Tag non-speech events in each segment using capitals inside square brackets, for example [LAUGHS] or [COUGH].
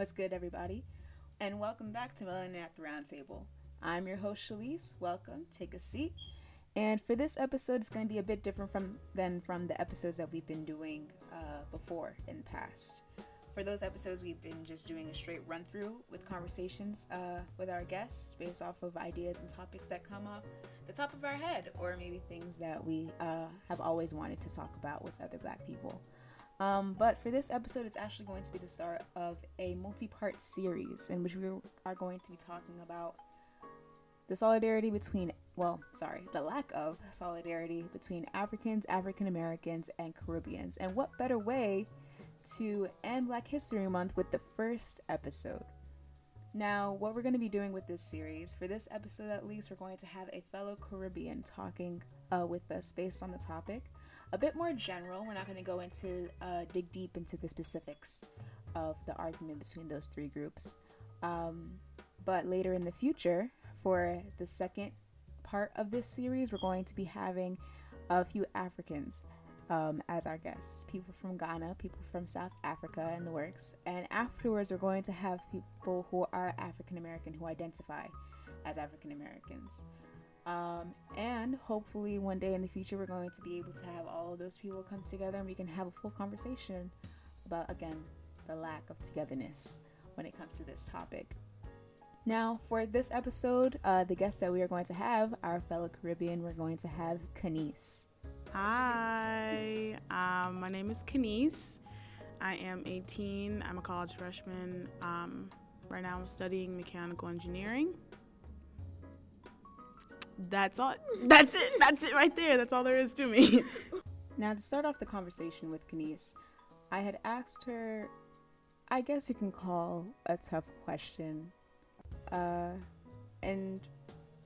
What's good, everybody? And welcome back to Melanin at the Roundtable. I'm your host, Shalise. Welcome. Take a seat. And for this episode, it's going to be a bit different from than from the episodes that we've been doing uh, before in the past. For those episodes, we've been just doing a straight run through with conversations uh, with our guests based off of ideas and topics that come off the top of our head, or maybe things that we uh, have always wanted to talk about with other Black people. Um, but for this episode, it's actually going to be the start of a multi part series in which we are going to be talking about the solidarity between, well, sorry, the lack of solidarity between Africans, African Americans, and Caribbeans. And what better way to end Black History Month with the first episode? Now, what we're going to be doing with this series, for this episode at least, we're going to have a fellow Caribbean talking uh, with us based on the topic. A bit more general, we're not going to go into, uh, dig deep into the specifics of the argument between those three groups. Um, but later in the future, for the second part of this series, we're going to be having a few Africans um, as our guests people from Ghana, people from South Africa, and the works. And afterwards, we're going to have people who are African American who identify as African Americans. Um, and hopefully, one day in the future, we're going to be able to have all of those people come together and we can have a full conversation about, again, the lack of togetherness when it comes to this topic. Now, for this episode, uh, the guest that we are going to have, our fellow Caribbean, we're going to have Kanice. Hi, um, my name is Kanice. I am 18. I'm a college freshman. Um, right now, I'm studying mechanical engineering. That's all. [LAUGHS] That's it. That's it right there. That's all there is to me. [LAUGHS] now, to start off the conversation with Kanice, I had asked her, I guess you can call a tough question uh, and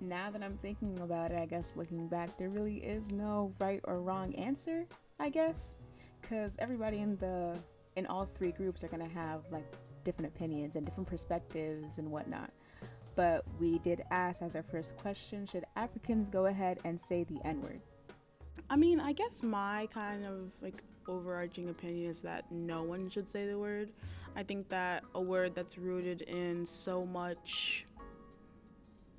now that I'm thinking about it, I guess looking back, there really is no right or wrong answer, I guess, because everybody in the in all three groups are gonna have like different opinions and different perspectives and whatnot. But we did ask as our first question: Should Africans go ahead and say the N word? I mean, I guess my kind of like overarching opinion is that no one should say the word. I think that a word that's rooted in so much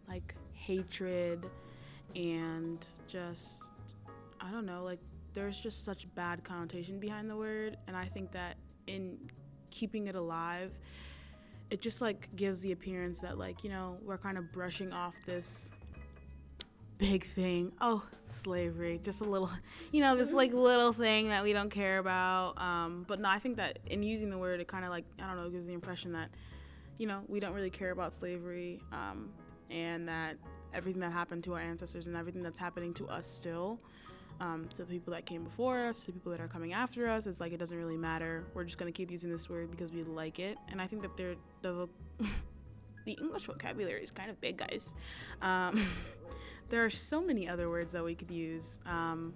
like hatred and just I don't know, like there's just such bad connotation behind the word and I think that in keeping it alive it just like gives the appearance that like, you know, we're kind of brushing off this big thing. Oh, slavery. Just a little, [LAUGHS] you know, this like [LAUGHS] little thing that we don't care about. Um, but no, I think that in using the word, it kind of like, I don't know, gives the impression that, you know, we don't really care about slavery um, and that everything that happened to our ancestors and everything that's happening to us still. Um, to the people that came before us, to the people that are coming after us, it's like it doesn't really matter. We're just gonna keep using this word because we like it, and I think that they're the [LAUGHS] the English vocabulary is kind of big, guys. Um, [LAUGHS] there are so many other words that we could use um,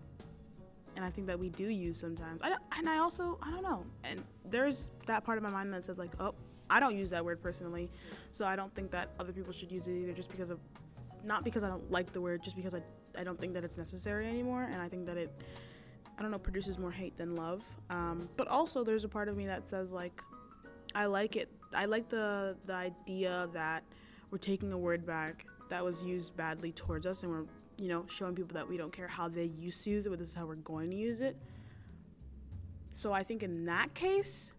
and i think that we do use sometimes. I and i also i don't know. And there's that part of my mind that says like oh i don't use that word personally. So i don't think that other people should use it either just because of not because i don't like the word just because i, I don't think that it's necessary anymore and i think that it i don't know produces more hate than love. Um, but also there's a part of me that says like i like it i like the the idea that we're taking a word back that was used badly towards us and we're you know showing people that we don't care how they used to use it but this is how we're going to use it. So i think in that case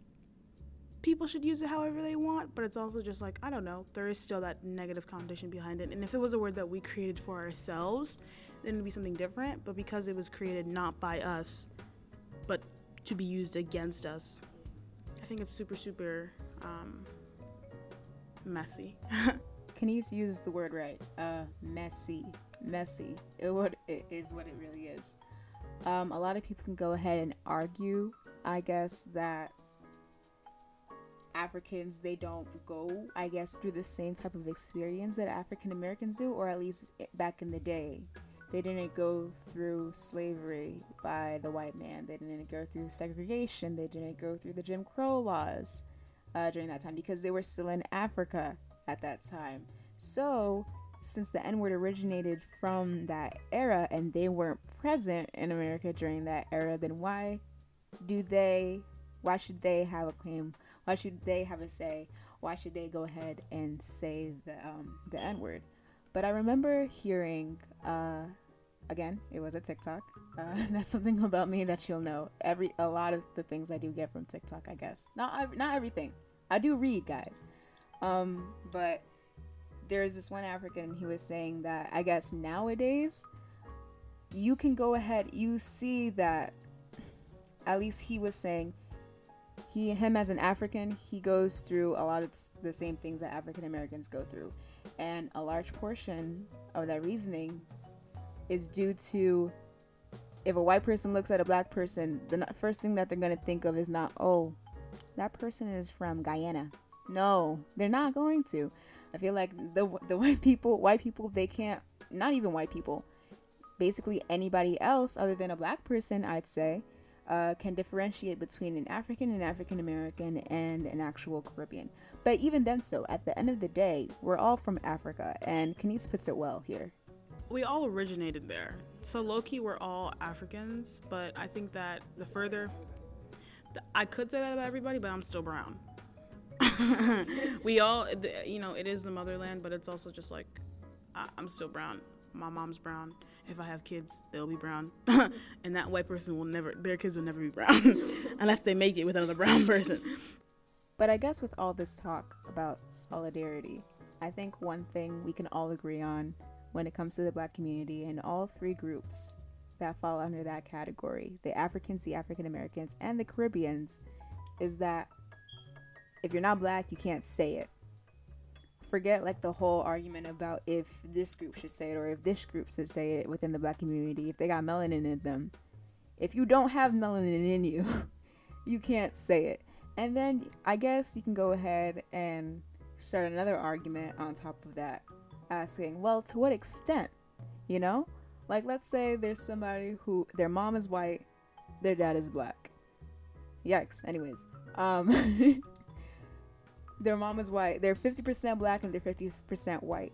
people should use it however they want but it's also just like i don't know there is still that negative connotation behind it and if it was a word that we created for ourselves then it'd be something different but because it was created not by us but to be used against us i think it's super super um, messy [LAUGHS] Kanice uses the word right. Uh, messy, messy. It what it is what it really is. Um, a lot of people can go ahead and argue, I guess, that Africans they don't go, I guess, through the same type of experience that African Americans do, or at least back in the day. They didn't go through slavery by the white man. They didn't go through segregation. They didn't go through the Jim Crow laws uh, during that time because they were still in Africa at that time. So, since the N word originated from that era and they weren't present in America during that era, then why do they, why should they have a claim? Why should they have a say? why should they go ahead and say the um, the N word? But I remember hearing, uh, again, it was a TikTok. Uh, [LAUGHS] that's something about me that you'll know. Every a lot of the things I do get from TikTok, I guess. Not not everything. I do read, guys. Um, but there's this one African. He was saying that I guess nowadays you can go ahead. You see that. At least he was saying he him as an African, he goes through a lot of the same things that African Americans go through, and a large portion of that reasoning is due to if a white person looks at a black person, the first thing that they're gonna think of is not oh, that person is from Guyana. No, they're not going to. I feel like the the white people, white people, they can't. Not even white people. Basically, anybody else other than a black person, I'd say, uh, can differentiate between an African, and African American, and an actual Caribbean. But even then, so at the end of the day, we're all from Africa, and Kanice puts it well here. We all originated there. So, low key, we're all Africans, but I think that the further. I could say that about everybody, but I'm still brown. [LAUGHS] we all, you know, it is the motherland, but it's also just like I'm still brown. My mom's brown if I have kids, they'll be brown, [LAUGHS] and that white person will never, their kids will never be brown, [LAUGHS] unless they make it with another brown [LAUGHS] person. But I guess with all this talk about solidarity, I think one thing we can all agree on when it comes to the black community and all three groups that fall under that category the Africans, the African Americans, and the Caribbeans is that if you're not black, you can't say it forget like the whole argument about if this group should say it or if this group should say it within the black community. If they got melanin in them if you don't have melanin in you [LAUGHS] you can't say it. And then i guess you can go ahead and start another argument on top of that asking well to what extent you know? Like let's say there's somebody who their mom is white their dad is black. Yikes. Anyways um [LAUGHS] their mom is white. They're 50% black and they're 50% white.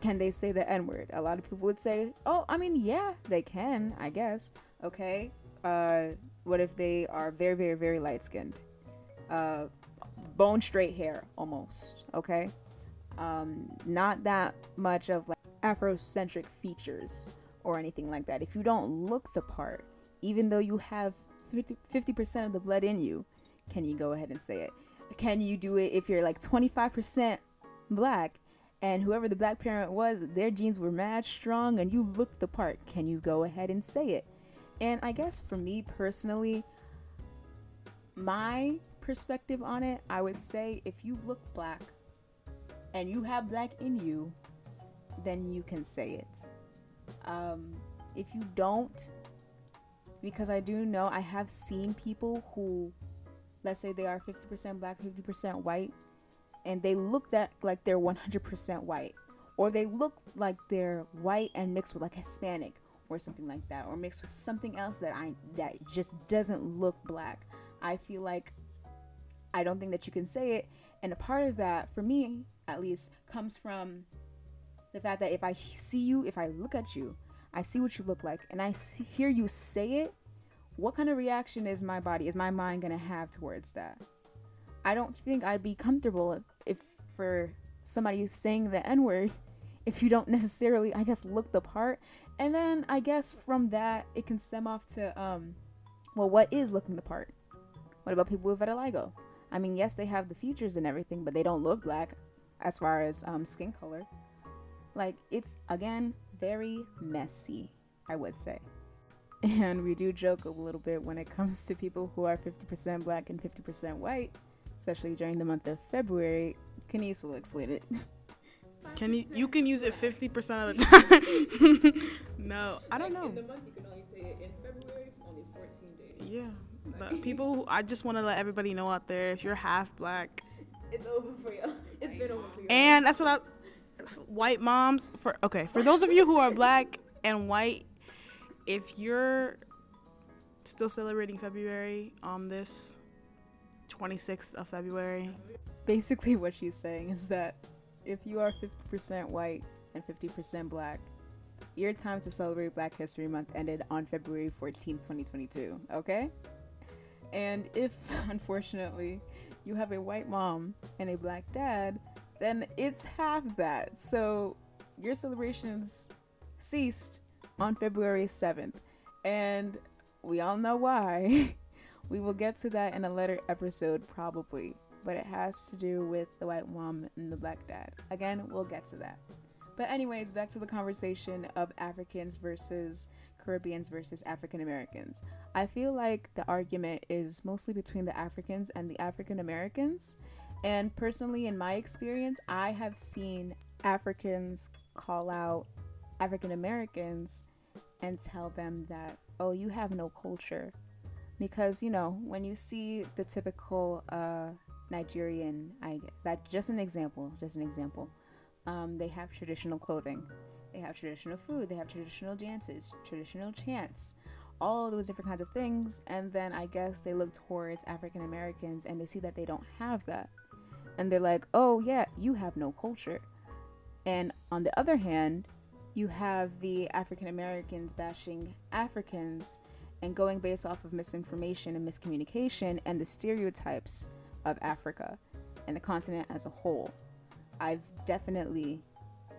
Can they say the N word? A lot of people would say, oh, I mean, yeah, they can, I guess. Okay. Uh, what if they are very, very, very light skinned? Uh, bone straight hair, almost. Okay. Um, not that much of like Afrocentric features or anything like that. If you don't look the part, even though you have 50, percent of the blood in you, can you go ahead and say it? Can you do it if you're like 25% black and whoever the black parent was, their genes were mad strong and you look the part? Can you go ahead and say it? And I guess for me personally, my perspective on it, I would say if you look black and you have black in you, then you can say it. Um, if you don't, because I do know I have seen people who let's say they are 50% black, 50% white, and they look that like they're 100% white, or they look like they're white and mixed with like Hispanic or something like that, or mixed with something else that I that just doesn't look black. I feel like I don't think that you can say it, and a part of that, for me at least, comes from the fact that if I see you, if I look at you, I see what you look like, and I see, hear you say it, what kind of reaction is my body, is my mind gonna have towards that? I don't think I'd be comfortable if, if for somebody saying the N word [LAUGHS] if you don't necessarily, I guess, look the part. And then I guess from that, it can stem off to, um, well, what is looking the part? What about people with vitiligo? I mean, yes, they have the features and everything, but they don't look black as far as um, skin color. Like, it's, again, very messy, I would say. And we do joke a little bit when it comes to people who are 50% black and 50% white, especially during the month of February. Kanice will explain it. [LAUGHS] Can you you can use it 50% of the [LAUGHS] time? [LAUGHS] no, I don't know. In the month you can only say it in February, only 14 days. Yeah. But people who, I just want to let everybody know out there if you're half black, it's over for you. It's been over for you. And that's what I white moms for okay, for those of you who are black and white if you're still celebrating February on this 26th of February, basically what she's saying is that if you are 50% white and 50% black, your time to celebrate Black History Month ended on February 14th, 2022, okay? And if, [LAUGHS] unfortunately, you have a white mom and a black dad, then it's half that. So your celebrations ceased on February 7th. And we all know why. [LAUGHS] we will get to that in a later episode, probably. But it has to do with the white mom and the black dad. Again, we'll get to that. But, anyways, back to the conversation of Africans versus Caribbeans versus African Americans. I feel like the argument is mostly between the Africans and the African Americans. And personally, in my experience, I have seen Africans call out African Americans and tell them that, oh, you have no culture. Because, you know, when you see the typical uh, Nigerian, I just an example, just an example. Um, they have traditional clothing, they have traditional food, they have traditional dances, traditional chants, all those different kinds of things. And then I guess they look towards African Americans and they see that they don't have that. And they're like, oh, yeah, you have no culture. And on the other hand, you have the African Americans bashing Africans and going based off of misinformation and miscommunication and the stereotypes of Africa and the continent as a whole. I've definitely,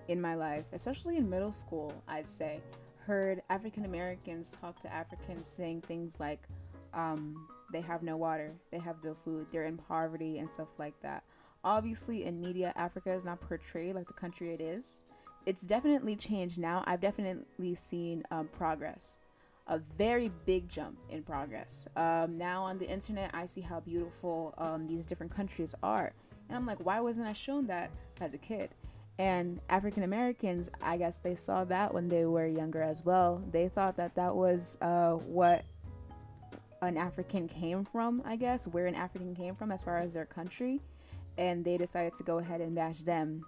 in my life, especially in middle school, I'd say, heard African Americans talk to Africans saying things like, um, they have no water, they have no food, they're in poverty, and stuff like that. Obviously, in media, Africa is not portrayed like the country it is. It's definitely changed now. I've definitely seen um, progress, a very big jump in progress. Um, now on the internet, I see how beautiful um, these different countries are. And I'm like, why wasn't I shown that as a kid? And African Americans, I guess they saw that when they were younger as well. They thought that that was uh, what an African came from, I guess, where an African came from as far as their country and they decided to go ahead and bash them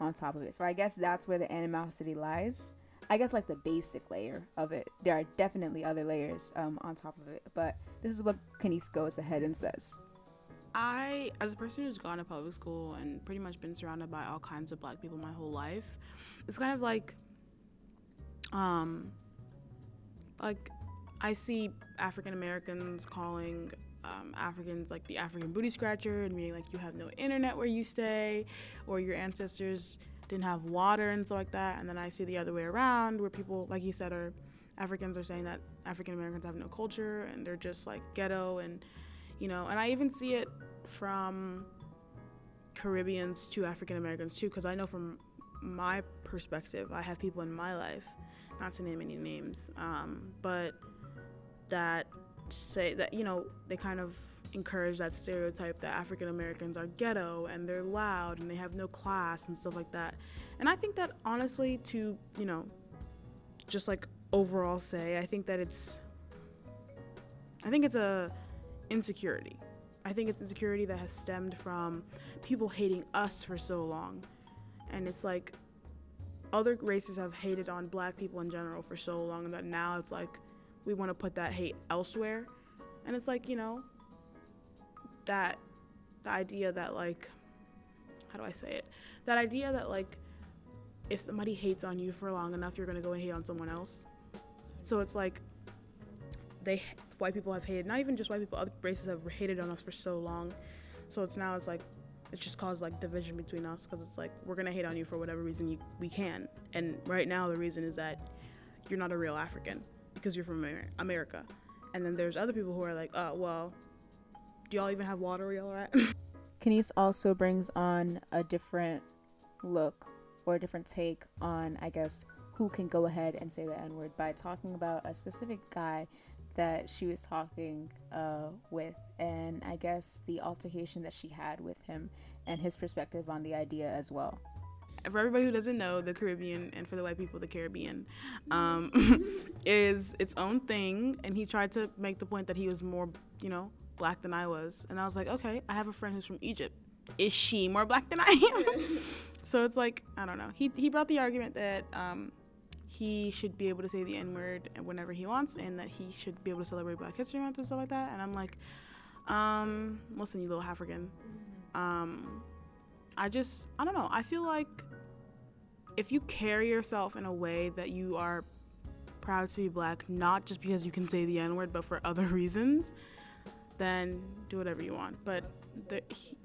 on top of it. So I guess that's where the animosity lies. I guess like the basic layer of it. There are definitely other layers um, on top of it, but this is what Kanice goes ahead and says. I, as a person who's gone to public school and pretty much been surrounded by all kinds of black people my whole life, it's kind of like, um, like I see African Americans calling um, Africans like the African booty scratcher and being like you have no internet where you stay or your ancestors didn't have water and stuff like that. And then I see the other way around where people, like you said, are Africans are saying that African Americans have no culture and they're just like ghetto and you know. And I even see it from Caribbeans to African Americans too, because I know from my perspective, I have people in my life, not to name any names, um, but that say that you know they kind of encourage that stereotype that African Americans are ghetto and they're loud and they have no class and stuff like that. And I think that honestly to, you know, just like overall say, I think that it's I think it's a insecurity. I think it's insecurity that has stemmed from people hating us for so long. And it's like other races have hated on black people in general for so long and that now it's like we want to put that hate elsewhere. And it's like, you know, that the idea that like how do I say it? That idea that like if somebody hates on you for long enough, you're going to go and hate on someone else. So it's like they white people have hated, not even just white people, other races have hated on us for so long. So it's now it's like it's just caused like division between us because it's like we're gonna hate on you for whatever reason you, we can. And right now the reason is that you're not a real African because you're from America. And then there's other people who are like, oh, well, do y'all even have water where y'all are at? [LAUGHS] Kanice also brings on a different look or a different take on, I guess, who can go ahead and say the N word by talking about a specific guy that she was talking uh, with, and I guess the altercation that she had with him and his perspective on the idea as well for everybody who doesn't know, the Caribbean and for the white people, the Caribbean um, [LAUGHS] is its own thing. And he tried to make the point that he was more, you know, black than I was. And I was like, okay, I have a friend who's from Egypt. Is she more black than I am? [LAUGHS] so it's like, I don't know. He, he brought the argument that um, he should be able to say the N word whenever he wants and that he should be able to celebrate Black History Month and stuff like that. And I'm like, um, listen, you little African. Um, I just, I don't know. I feel like if you carry yourself in a way that you are proud to be black, not just because you can say the N word, but for other [LAUGHS] reasons, then do whatever you want. But the, he,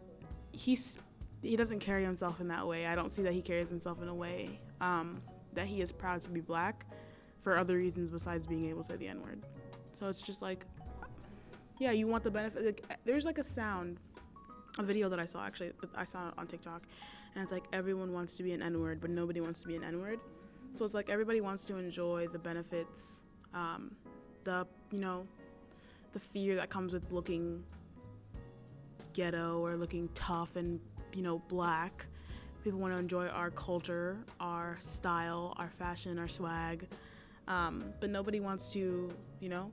he's he doesn't carry himself in that way. I don't see that he carries himself in a way um, that he is proud to be black for other reasons besides being able to say the N word. So it's just like, yeah, you want the benefit. Like, there's like a sound, a video that I saw actually, I saw on TikTok, and it's like everyone wants to be an N word, but nobody wants to be an N word. So it's like everybody wants to enjoy the benefits, um, the you know, the fear that comes with looking ghetto or looking tough and you know black. People want to enjoy our culture, our style, our fashion, our swag, um, but nobody wants to, you know,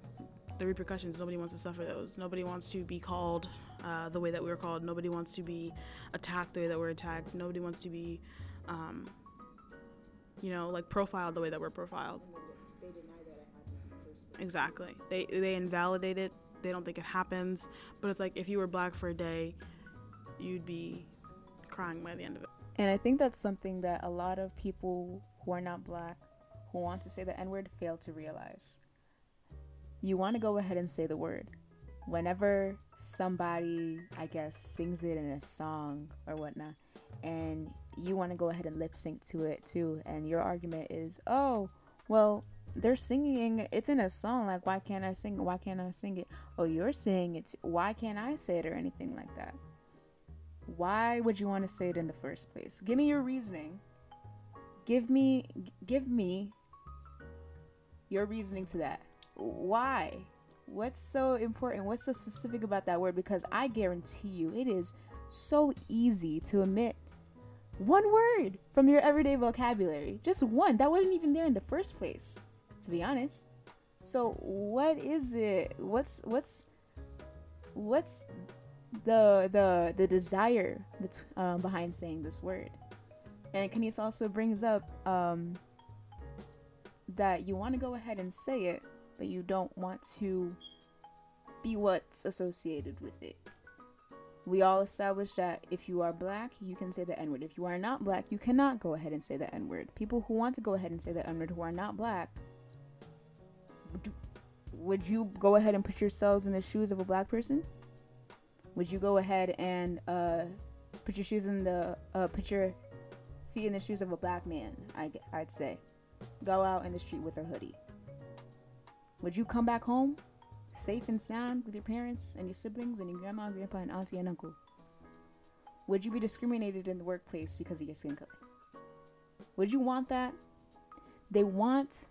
the repercussions. Nobody wants to suffer those. Nobody wants to be called uh, the way that we were called. Nobody wants to be attacked the way that we're attacked. Nobody wants to be, um, you know, like profiled the way that we're profiled. Exactly. They they invalidate it. They don't think it happens. But it's like if you were black for a day, you'd be crying by the end of it. And I think that's something that a lot of people who are not black, who want to say the N word, fail to realize. You want to go ahead and say the word. Whenever somebody, I guess, sings it in a song or whatnot, and you want to go ahead and lip sync to it too, and your argument is, oh, well, they're singing it's in a song like why can't i sing it why can't i sing it oh you're saying it why can't i say it or anything like that why would you want to say it in the first place? Give me your reasoning. Give me give me your reasoning to that. Why? What's so important? What's so specific about that word? Because I guarantee you it is so easy to omit one word from your everyday vocabulary. Just one. That wasn't even there in the first place, to be honest. So what is it? What's what's what's the the the desire that's um, behind saying this word. And Kanice also brings up um, that you want to go ahead and say it, but you don't want to be what's associated with it. We all established that if you are black, you can say the N word. If you are not black, you cannot go ahead and say the N word. People who want to go ahead and say the N word who are not black, would you go ahead and put yourselves in the shoes of a black person? would you go ahead and uh, put your shoes in the uh, put your feet in the shoes of a black man? I, I'd say, go out in the street with a hoodie. Would you come back home safe and sound with your parents and your siblings and your grandma, grandpa, and auntie and uncle? Would you be discriminated in the workplace because of your skin color? Would you want that? They want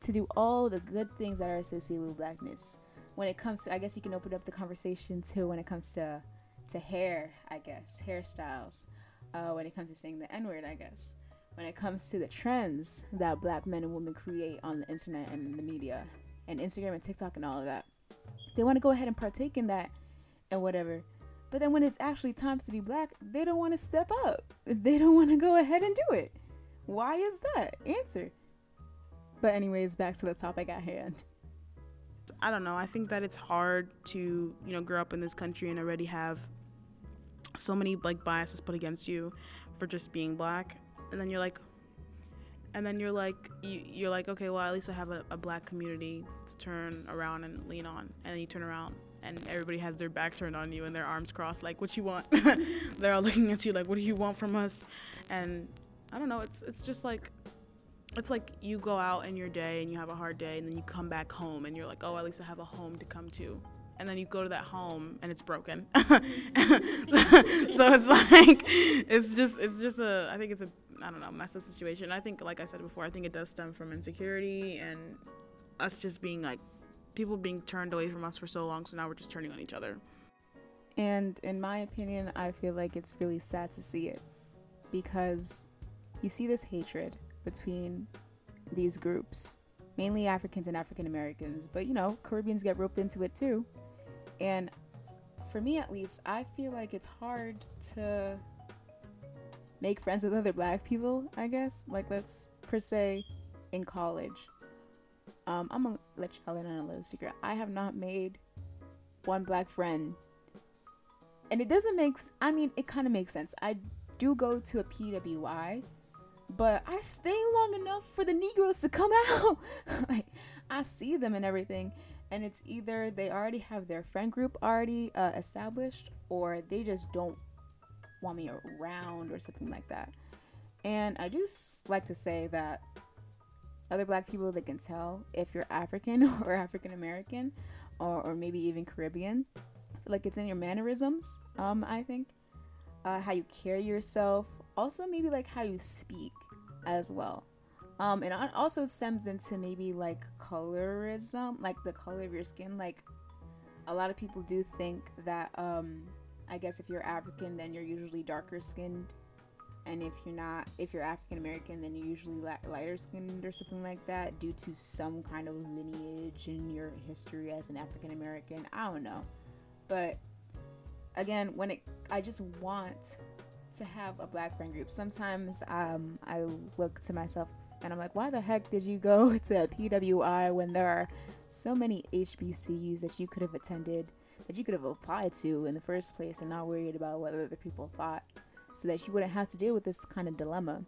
to do all the good things that are associated with blackness when it comes to, I guess you can open up the conversation too when it comes to to hair, I guess, hairstyles. Uh, when it comes to saying the N word, I guess. When it comes to the trends that black men and women create on the internet and the media and Instagram and TikTok and all of that, they want to go ahead and partake in that and whatever. But then when it's actually time to be black, they don't want to step up. [LAUGHS] They don't want to go ahead and do it. Why is that? Answer. But anyways, back to the topic at hand. I don't know. I think that it's hard to, you know, grow up in this country and already have so many like biases put against you for just being black. And then you're like and then you're like you, you're like okay well at least i have a, a black community to turn around and lean on. And then you turn around and everybody has their back turned on you and their arms crossed like what you want? [LAUGHS] They're all looking at you like what do you want from us? And i don't know it's it's just like it's like you go out in your day and you have a hard day and then you come back home and you're like oh at least i have a home to come to. And then you go to that home and it's broken. [LAUGHS] [LAUGHS] So it's like it's just it's just a i think it's a i don't know messed up situation i think like i said before i think it does stem from insecurity and us just being like people being turned away from us for so long so now we're just turning on each other and in my opinion i feel like it's really sad to see it because you see this hatred between these groups, mainly Africans and African Americans, but you know, Caribbeans get roped into it too. And for me at least, I feel like it's hard to make friends with other black people, I guess. Like let's per se in college. Um, I'm gonna let y'all in on a little secret. I have not made one black friend. And it doesn't make I mean it kind of makes sense. I do go to a PWI but I stay long enough for the Negroes to come [LAUGHS] out. like I see them and everything, and it's either they already have their friend group already uh, established or they just don't want me around or something like that. And i do like to say that other black people they can tell if you're african [LAUGHS] or african american or, or maybe even caribbean. Like it's in your mannerisms um i think uh, how you carry yourself also maybe like how you speak as well. Um, and it also stems into maybe like colorism, like the color of your skin. Like a lot of people do think that, um, I guess if you're African, then you're usually darker skinned, and if you're not, if you're African American, then you're usually lighter skinned or something like that, due to some kind of lineage in your history as an African American. I don't know, but again, when it, I just want to have a black friend group. Sometimes um, I look to myself and I'm like, why the heck did you go [LAUGHS] to PWI when there are so many HBCUs that you could have attended, that you could have applied to in the first place and not worried about what other people thought, so that you wouldn't have to deal with this kind of dilemma.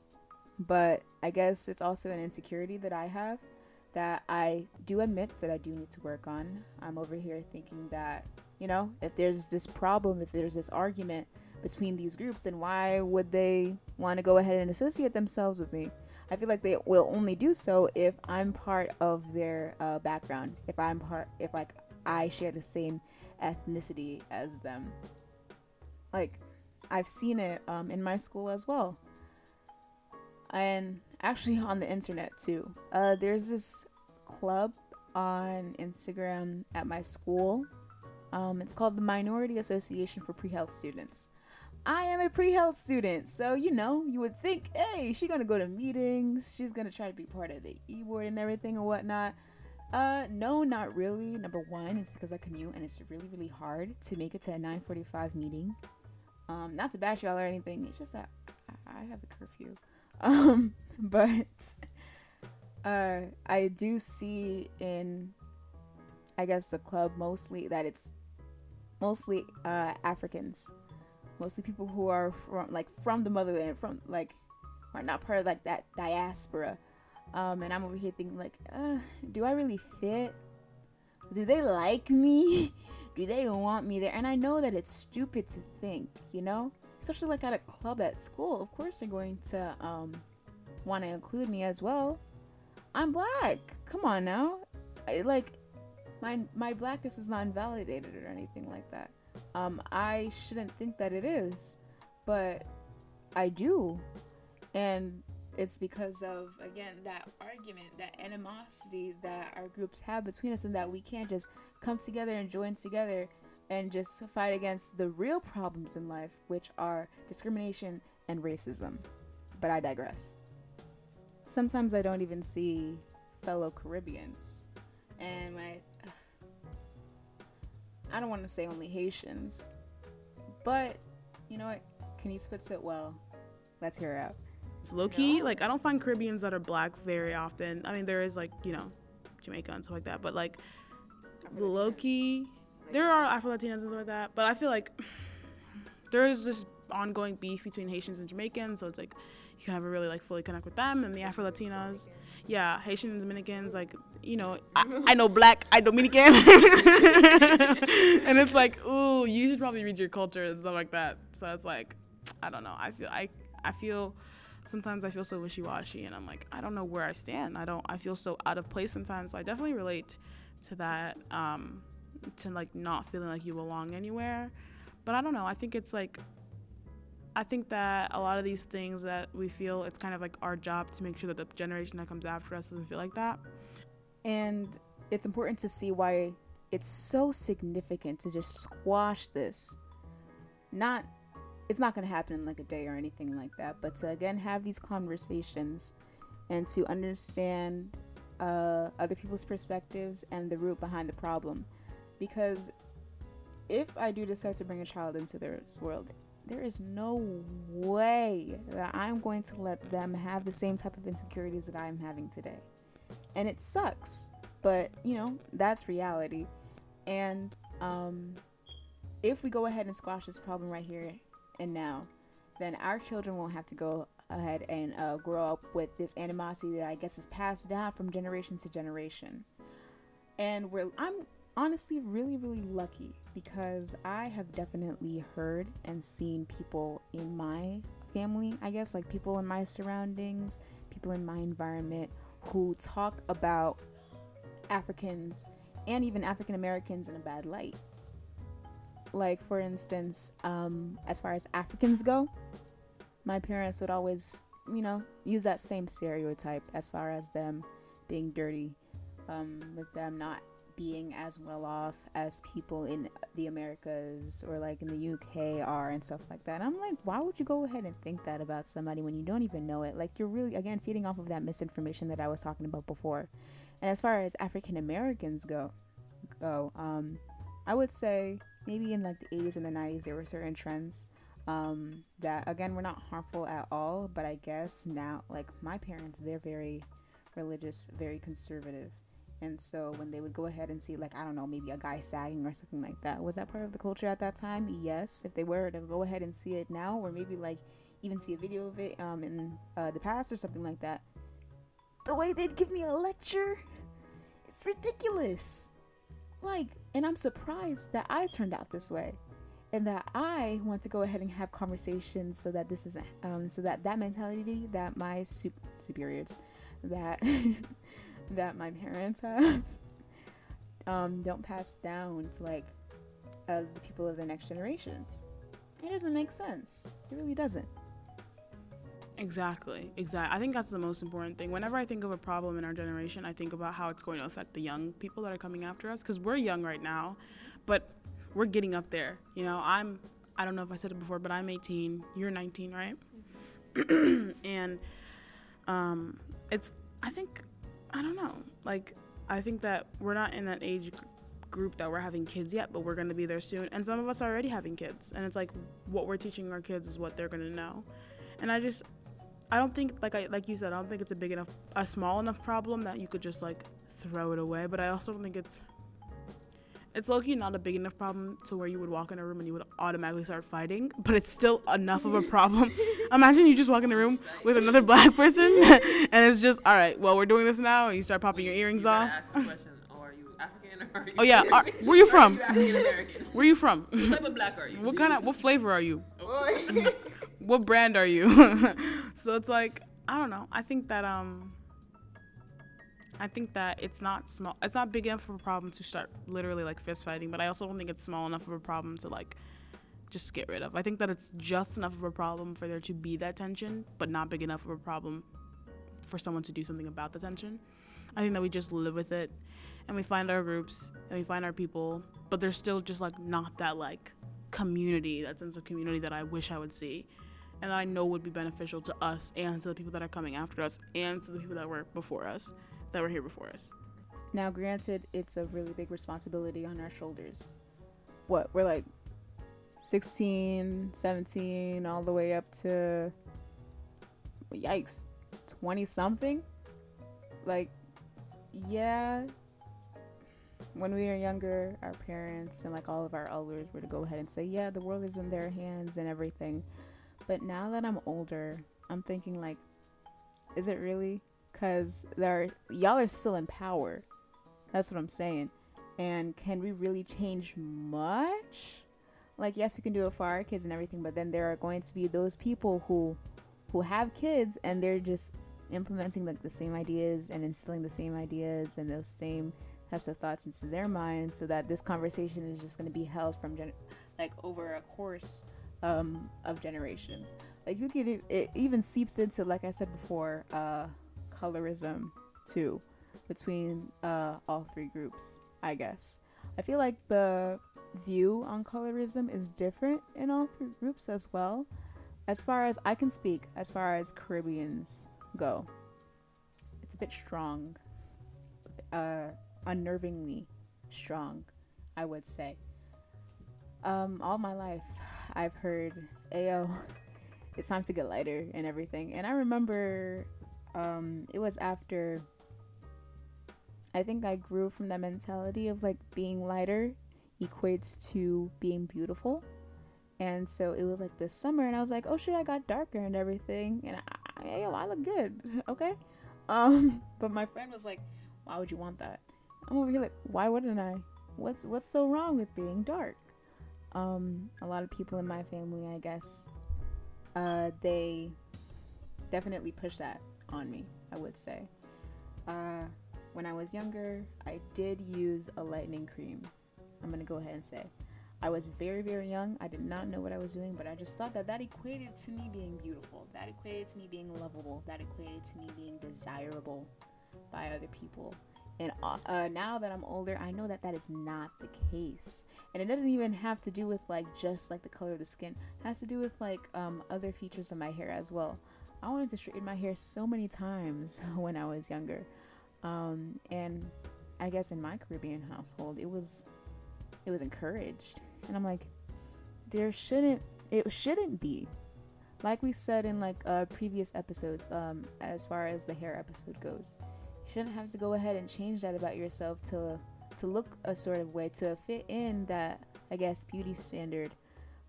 But I guess it's also an insecurity that I have that I do admit that I do need to work on. I'm over here thinking that, you know, if there's this problem, if there's this argument between these groups, then why would they want to go ahead and associate themselves with me? I feel like they will only do so if I'm part of their uh, background. If I'm part, if like I share the same ethnicity as them. Like, I've seen it um, in my school as well, and actually on the internet too. Uh, there's this club on Instagram at my school. Um, it's called the Minority Association for Pre-Health Students. I am a pre-health student, so you know, you would think, hey, she's gonna go to meetings, she's gonna try to be part of the e-board and everything and whatnot. Uh, no, not really. Number one, it's because I commute and it's really, really hard to make it to a 9:45 meeting. Um, not to bash y'all or anything. It's just that I have a curfew. [LAUGHS] Um, but uh, I do see in, I guess the club mostly that it's mostly uh Africans mostly people who are from like from the motherland, from like are not part of like that diaspora. Um, and I'm over here thinking like, uh, do I really fit? Do they like me? [LAUGHS] do they want me there? And I know that it's stupid to think, you know, especially like at a club at school. Of course, they're going to um, want to include me as well. I'm black. Come on now, I, like my my blackness is not invalidated or anything like that. Um, I shouldn't think that it is, but I do. And it's because of, again, that argument, that animosity that our groups have between us, and that we can't just come together and join together and just fight against the real problems in life, which are discrimination and racism. But I digress. Sometimes I don't even see fellow Caribbeans. And my I don't want to say only Haitians, but you know what? Can Kanice puts it well. Let's hear it out. It's low key. No? Like I don't find Caribbeans that are black very often. I mean, there is like you know, Jamaica and stuff like that, but like low key, there are Afro Latinas and stuff like that. But I feel like [SIGHS] there is this ongoing beef between Haitians and Jamaicans, so it's like you can never really like fully connect with them and the Afro Latinas. Yeah, Haitian and Dominicans, like you know, I, I know black, I Dominican, [LAUGHS] and it's like, ooh, you should probably read your culture and stuff like that. So it's like, I don't know. I feel I I feel sometimes I feel so wishy washy, and I'm like, I don't know where I stand. I don't. I feel so out of place sometimes. So I definitely relate to that. Um, to like not feeling like you belong anywhere. But I don't know. I think it's like I think that a lot of these things that we feel it's kind of like our job to make sure that the generation that comes after us doesn't feel like that. And it's important to see why it's so significant to just squash this. Not it's not going to happen in like a day or anything like that, but to again have these conversations and to understand uh, other people's perspectives and the root behind the problem. Because if I do decide to bring a child into this world, there is no way that I'm going to let them have the same type of insecurities that I'm having today. And it sucks, but you know, that's reality. And um, if we go ahead and squash this problem right here and now, then our children won't have to go ahead and uh, grow up with this animosity that I guess is passed down from generation to generation. and we're I'm honestly really really lucky because I have definitely heard and seen people in my family, I guess, like people in my surroundings, people in my environment who talk about Africans and even African Americans in a bad light. Like, for instance, um, as far as Africans go, my parents would always, you know, use that same stereotype as far as them being dirty, um, with them not being as well off as people in the Americas or like in the UK are and stuff like that. I'm like, why would you go ahead and think that about somebody when you don't even know it? Like, you're really, again, feeding off of that misinformation that I was talking about before. And as far as African Americans go, go, um, I would say maybe in like the 80s and the 90s there were certain trends um, that again were not harmful at all, but I guess now like my parents they're very religious, very conservative. And so when they would go ahead and see like I don't know, maybe a guy sagging or something like that, was that part of the culture at that time? Yes. If they were to go ahead and see it now or maybe like even see a video of it um, in uh, the past or something like that, the way they'd give me a lecture, it's ridiculous. Like, and I'm surprised that I turned out this way, and that I want to go ahead and have conversations so that this isn't, um, so that that mentality that my su- superiors, that [LAUGHS] that my parents have, [LAUGHS] um, don't pass down to like uh, the people of the next generations. It doesn't make sense. It really doesn't. Exactly, exactly. I think that's the most important thing. Whenever I think of a problem in our generation, I think about how it's going to affect the young people that are coming after us because we're young right now, but we're getting up there. You know, I'm, I don't know if I said it before, but I'm 18. You're 19, right? Mm-hmm. [CLEARS THROAT] and um, it's, I think, I don't know. Like, I think that we're not in that age group that we're having kids yet, but we're going to be there soon. And some of us are already having kids. And it's like what we're teaching our kids is what they're going to know. And I just, I don't think like I like you said, I don't think it's a big enough a small enough problem that you could just like throw it away. But I also don't think it's it's low-key not a big enough problem to where you would walk in a room and you would automatically start fighting, but it's still enough of a problem. [LAUGHS] Imagine you just walk in a room with another black person [LAUGHS] and it's just all right, well we're doing this now and you start popping your earrings you off. Question, oh, are or you Oh yeah, are, where you from? Are you? Where are you from? what type of black are you? What kind of what flavor are you? [LAUGHS] What brand are you? [LAUGHS] so it's like I don't know. I think that um I think that it's not small it's not big enough of a problem to start literally like fist fighting, but I also don't think it's small enough of a problem to like just get rid of. I think that it's just enough of a problem for there to be that tension, but not big enough of a problem for someone to do something about the tension. I think that we just live with it and we find our groups and we find our people, but there's still just like not that like community, that sense of community that I wish I would see and I know would be beneficial to us and to the people that are coming after us and to the people that were before us, that were here before us. Now, granted, it's a really big responsibility on our shoulders. What, we're like 16, 17, all the way up to, yikes, 20 something? Like, yeah, when we were younger, our parents and like all of our elders were to go ahead and say, yeah, the world is in their hands and everything. But now that I'm older, I'm thinking like, is it really? Cause there, y'all are still in power. That's what I'm saying. And can we really change much? Like, yes, we can do it for our kids and everything, but then there are going to be those people who, who have kids and they're just implementing like the same ideas and instilling the same ideas and those same types of thoughts into their minds, so that this conversation is just going to be held from gen- like over a course um, of generations. Like you could, e- it even seeps into, like I said before, uh, colorism too, between uh, all three groups. I guess I feel like the view on colorism is different in all three groups as well. As far as I can speak, as far as Caribbeans go, it's a bit strong, uh, unnervingly strong, I would say. Um, all my life, I've heard, "Ayo, it's time to get lighter" and everything. And I remember, um, it was after. I think I grew from that mentality of like being lighter equates to being beautiful. And so it was like this summer, and I was like, "Oh shit, I got darker and everything." And I, I, yo, I look good, [LAUGHS] okay. Um, [LAUGHS] but my friend was like, "Why would you want that?" I'm over here like, why wouldn't I? What's what's so wrong with being dark? Um, a lot of people in my family, I guess, uh, they definitely push that on me. I would say. Uh, when I was younger, I did use a lightening cream. I'm gonna go ahead and say. I was very, very young. I did not know what I was doing, but I just thought that that equated to me being beautiful. That equated to me being lovable. That equated to me being desirable by other people. And uh, now that I'm older, I know that that is not the case. And it doesn't even have to do with like just like the color of the skin. It has to do with like um, other features of my hair as well. I wanted to straighten my hair so many times [LAUGHS] when I was younger. Um, and I guess in my Caribbean household, it was it was encouraged and i'm like there shouldn't it shouldn't be like we said in like uh, previous episodes um, as far as the hair episode goes you shouldn't have to go ahead and change that about yourself to to look a sort of way to fit in that i guess beauty standard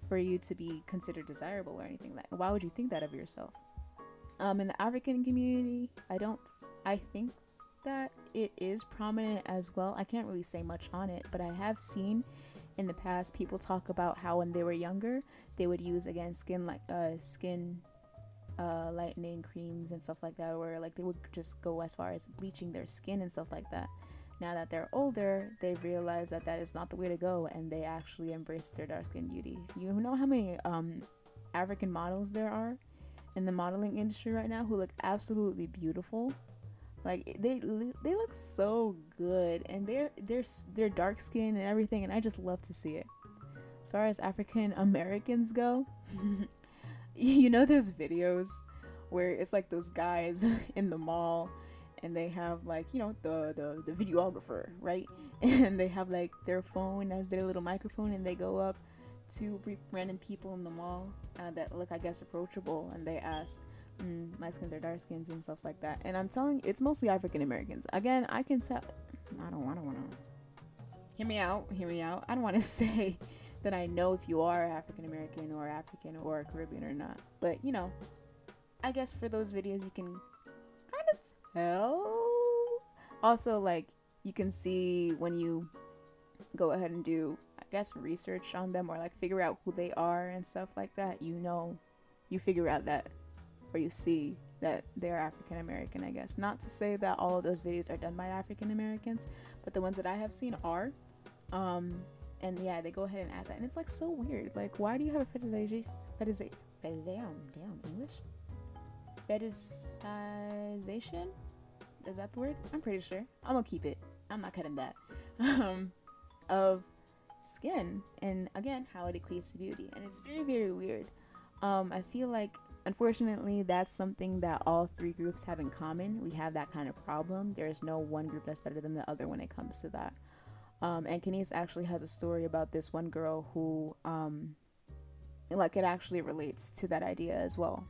for you to be considered desirable or anything like why would you think that of yourself? Um, in the african community i don't i think that it is prominent as well. I can't really say much on it but i have seen in the past people talk about how when they were younger they would use again skin like uh skin uh lightening creams and stuff like that or like they would just go as far as bleaching their skin and stuff like that now that they're older they realize that that is not the way to go and they actually embrace their dark skin beauty you know how many um african models there are in the modeling industry right now who look absolutely beautiful like they they look so good, and they're they're they're dark skin and everything, and I just love to see it. As far as African Americans go, [LAUGHS] you know those videos where it's like those guys [LAUGHS] in the mall and they have like you know the, the the videographer right [LAUGHS] and they have like their phone as their little microphone and they go up to random people in the mall uh, that look i guess approachable and they ask mm, my skins are dark skins and stuff like that. And I'm telling you, it's mostly African Americans. Again, I can tell. I don't. I don't want to. Hear me out. Hear me out. I don't want to [LAUGHS] say that I know if you are African American or African or Caribbean or not. But you know, I guess for those videos you can Also, like you can see when you go ahead and do, I guess, research on them or like figure out who they are and stuff like that. You know, you figure out that or you see that they're African American, I guess. Not to say that all of those videos are done by African Americans, but the ones that I have seen are. Um, and yeah, they go ahead and ask that, and it's like so weird. Like, why do you have a fetishization? Fetishization? Damn, damn, English. Fetishization? Is that the word? I'm pretty sure. I'm gonna keep it. I'm not cutting that. [LAUGHS] Um, of skin, and again, how it equates to beauty, and it's very, very weird. Um, I feel like unfortunately, that's something that all three groups have in common. We have that kind of problem. There is no one group that's better than the other when it comes to that. Um, and Kanice actually has a story about this one girl who, um, like, it actually relates to that idea as well.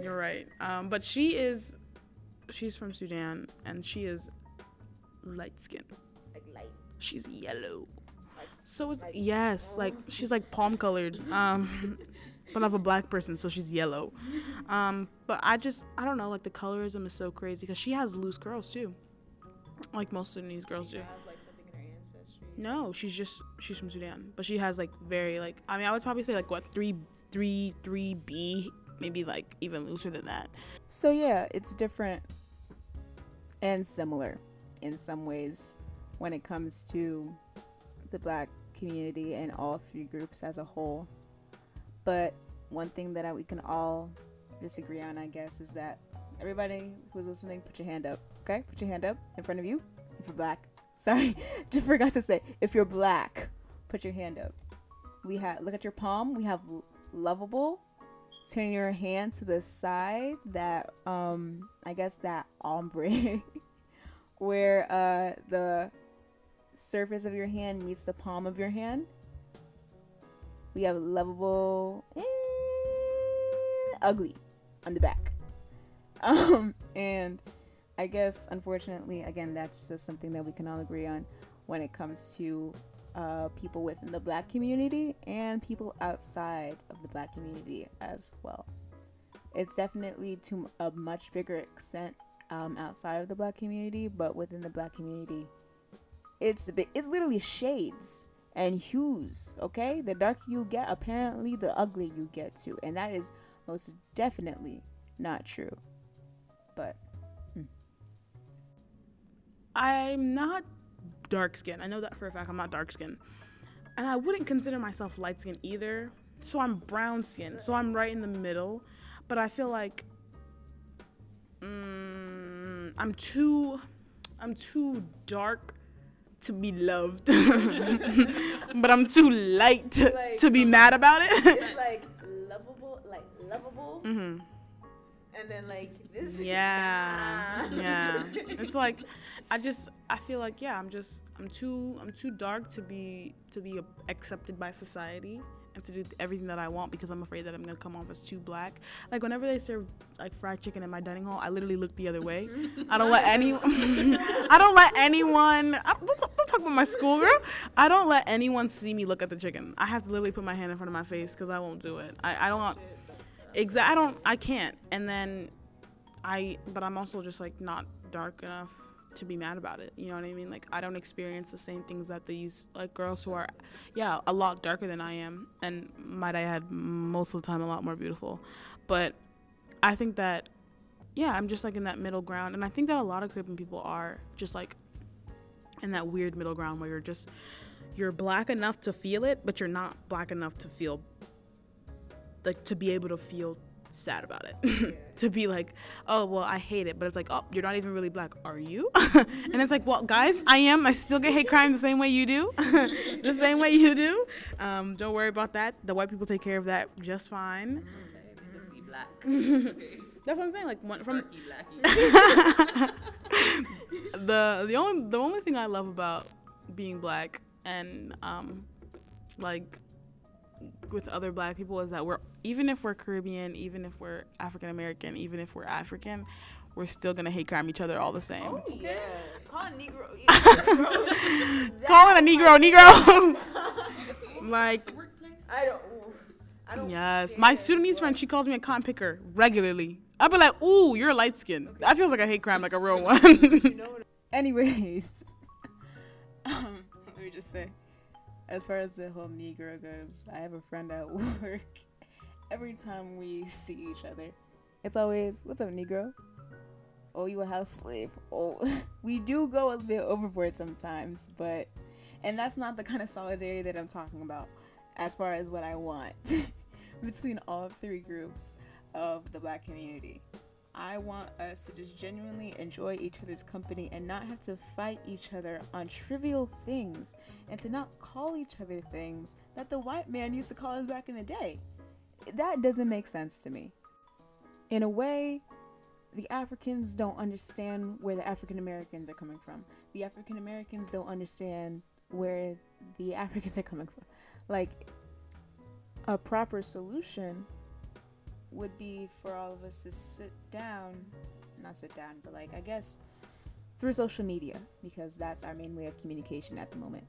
You're right. Um, but she is, she's from Sudan and she is light skinned. Like light. She's yellow. So it's yes, like she's like palm colored. Um, [LAUGHS] but of a black person, so she's yellow. Um, but I just I don't know, like the colorism is so crazy because she has loose curls too, like most Sudanese girls do. No, she's just she's from Sudan, but she has like very like I mean I would probably say like what three three three B maybe like even looser than that. So yeah, it's different and similar in some ways when it comes to the black community and all three groups as a whole. But one thing that I, we can all disagree on, I guess, is that everybody who's listening, put your hand up. Okay, put your hand up in front of you if you're black. [LAUGHS] Sorry, just forgot to say. If you're black, put your hand up. We have look at your palm. We have lovable. Turn your hand to the side. That um, I guess that ombre, [LAUGHS] where uh the surface of your hand meets the palm of your hand. We have lovable and ugly on the back. [LAUGHS] Um, and I guess, unfortunately, again, that's just something that we can all agree on when it comes to uh, people within the black community and people outside of the black community as well. It's definitely to a much bigger extent um, outside of the black community, but within the black community, it's a bit, it's literally shades and hues. Okay, the darker you get, apparently the uglier you get too, and that is most definitely not true. But I'm not dark skin. I know that for a fact. I'm not dark skin. And I wouldn't consider myself light skinned either. So I'm brown skinned. So I'm right in the middle. But I feel like mm, I'm too I'm too dark to be loved. [LAUGHS] but I'm too light to, Like, to be mad about it. it's like [LAUGHS] lovable, like lovable, hmm and then like this. [LAUGHS] Yeah. [LAUGHS] yeah. It's like I just I feel like yeah, I'm just I'm too I'm too dark to be to be accepted by society and to do everything that I want because I'm afraid that I'm going to come off as too black. Like whenever they serve like fried chicken in my dining hall, I literally look the other way. [LAUGHS] I don't let any I don't let anyone I, don't, talk, don't talk about my school girl. I don't let anyone see me look at the chicken. I have to literally put my hand in front of my face cuz I won't do it. I I don't want Exactly. I don't. I can't. And then I. But I'm also just like not dark enough to be mad about it. You know what I mean? Like I don't experience the same things that these like girls who are, yeah, a lot darker than I am, and might I had most of the time a lot more beautiful. But I think that, yeah, I'm just like in that middle ground, and I think that a lot of Caribbean people are just like in that weird middle ground where you're just you're black enough to feel it, but you're not black enough to feel like to be able to feel sad about it. [LAUGHS] to be like, oh well, I hate it, but it's like, oh, you're not even really black, are you? [LAUGHS] and it's like, well, guys, I am. I still get hate crime the same way you do, [LAUGHS] the same way you do. Um, don't worry about that. The white people take care of that just fine. Okay, black. That's what I'm saying. Like one, from the the only the only thing I love about being black and um like with other black people is that we're even if we're Caribbean, even if we're African American, even if we're African, we're still gonna hate crime each other all the same. Oh yeah, call a Negro. [LAUGHS] Calling a Negro Negro. [LAUGHS] like I don't. I don't. yes, my Sudanese friend she calls me a cotton picker regularly. I'd be like, ooh, you're light skinned. That feels like a hate crime, like a real [LAUGHS] one. Anyways, um, let me just say, as far as the whole Negro goes, I have a friend at [LAUGHS] work. Every time we see each other, it's always, "What's up, Negro? Oh, you a house slave? Oh, [LAUGHS] we do go a bit overboard sometimes, but, and that's not the kind of solidarity that I'm talking about. As far as what I want [LAUGHS] between all three groups of the Black community. I want us to just genuinely enjoy each other's company and not have to fight each other on trivial things and to not call each other things that the white man used to call us back in the day. That doesn't make sense to me. In a way, the Africans don't understand where the African Americans are coming from. The African Americans don't understand where the Africans are coming from. Like, a proper solution would be for all of us to sit down, not sit down, but like I guess through social media because that's our main way of communication at the moment.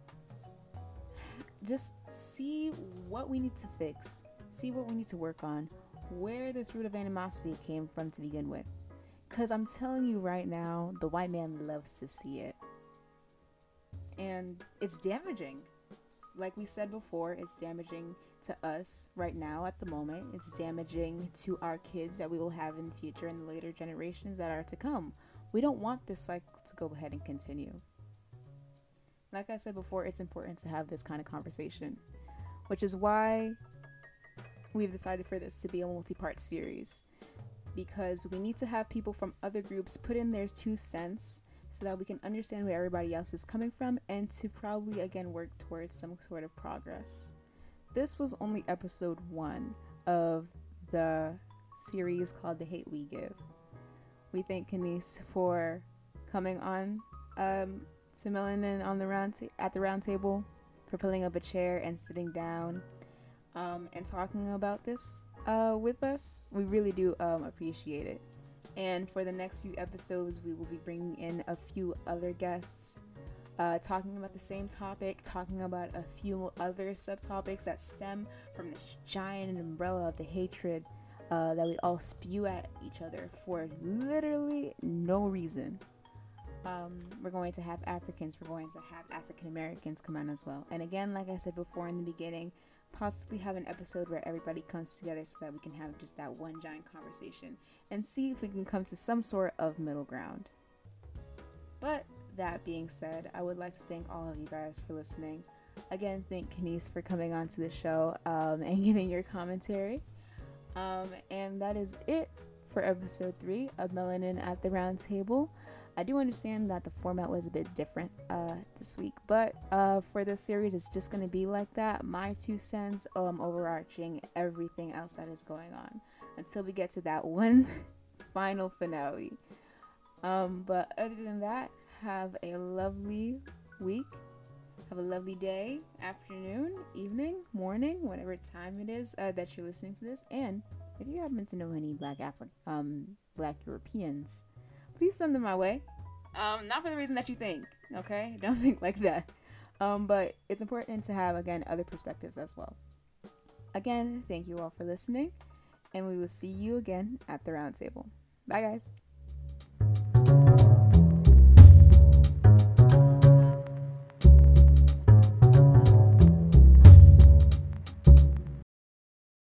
Just see what we need to fix, see what we need to work on, where this root of animosity came from to begin with. Cuz I'm telling you right now, the white man loves to see it. And it's damaging. Like we said before, it's damaging to us right now at the moment. It's damaging to our kids that we will have in the future and the later generations that are to come. We don't want this cycle to go ahead and continue. Like I said before, it's important to have this kind of conversation, which is why we've decided for this to be a multi part series. Because we need to have people from other groups put in their two cents so that we can understand where everybody else is coming from and to probably again work towards some sort of progress this was only episode one of the series called The Hate We Give. We thank Kanice for coming on um, to Melanin on the round ta- at the round table, for pulling up a chair and sitting down um, and talking about this uh, with us. We really do um, appreciate it. And for the next few episodes, we will be bringing in a few other guests uh, talking about the same topic, talking about a few other subtopics that stem from this giant umbrella of the hatred uh, that we all spew at each other for literally no reason. Um, we're going to have Africans, we're going to have African Americans come on as well. And again, like I said before in the beginning, possibly have an episode where everybody comes together so that we can have just that one giant conversation and see if we can come to some sort of middle ground. But that being said, I would like to thank all of you guys for listening. Again, thank Kanice for coming on to the show um, and [LAUGHS] giving your commentary. Um, and that is it for episode three of Melanin at the Round Table. I do understand that the format was a bit different uh, this week, but uh, for this series, it's just going to be like that. My two cents, um, overarching everything else that is going on until we get to that one [LAUGHS] final finale. Um, but other than that, have a lovely week. Have a lovely day, afternoon, evening, morning, whatever time it is uh, that you're listening to this. And if you happen to know any Black Afri- um, Black Europeans, please send them my way. Um, not for the reason that you think, okay? [LAUGHS] Don't think like that. Um, but it's important to have again other perspectives as well. Again, thank you all for listening, and we will see you again at the roundtable. Bye, guys.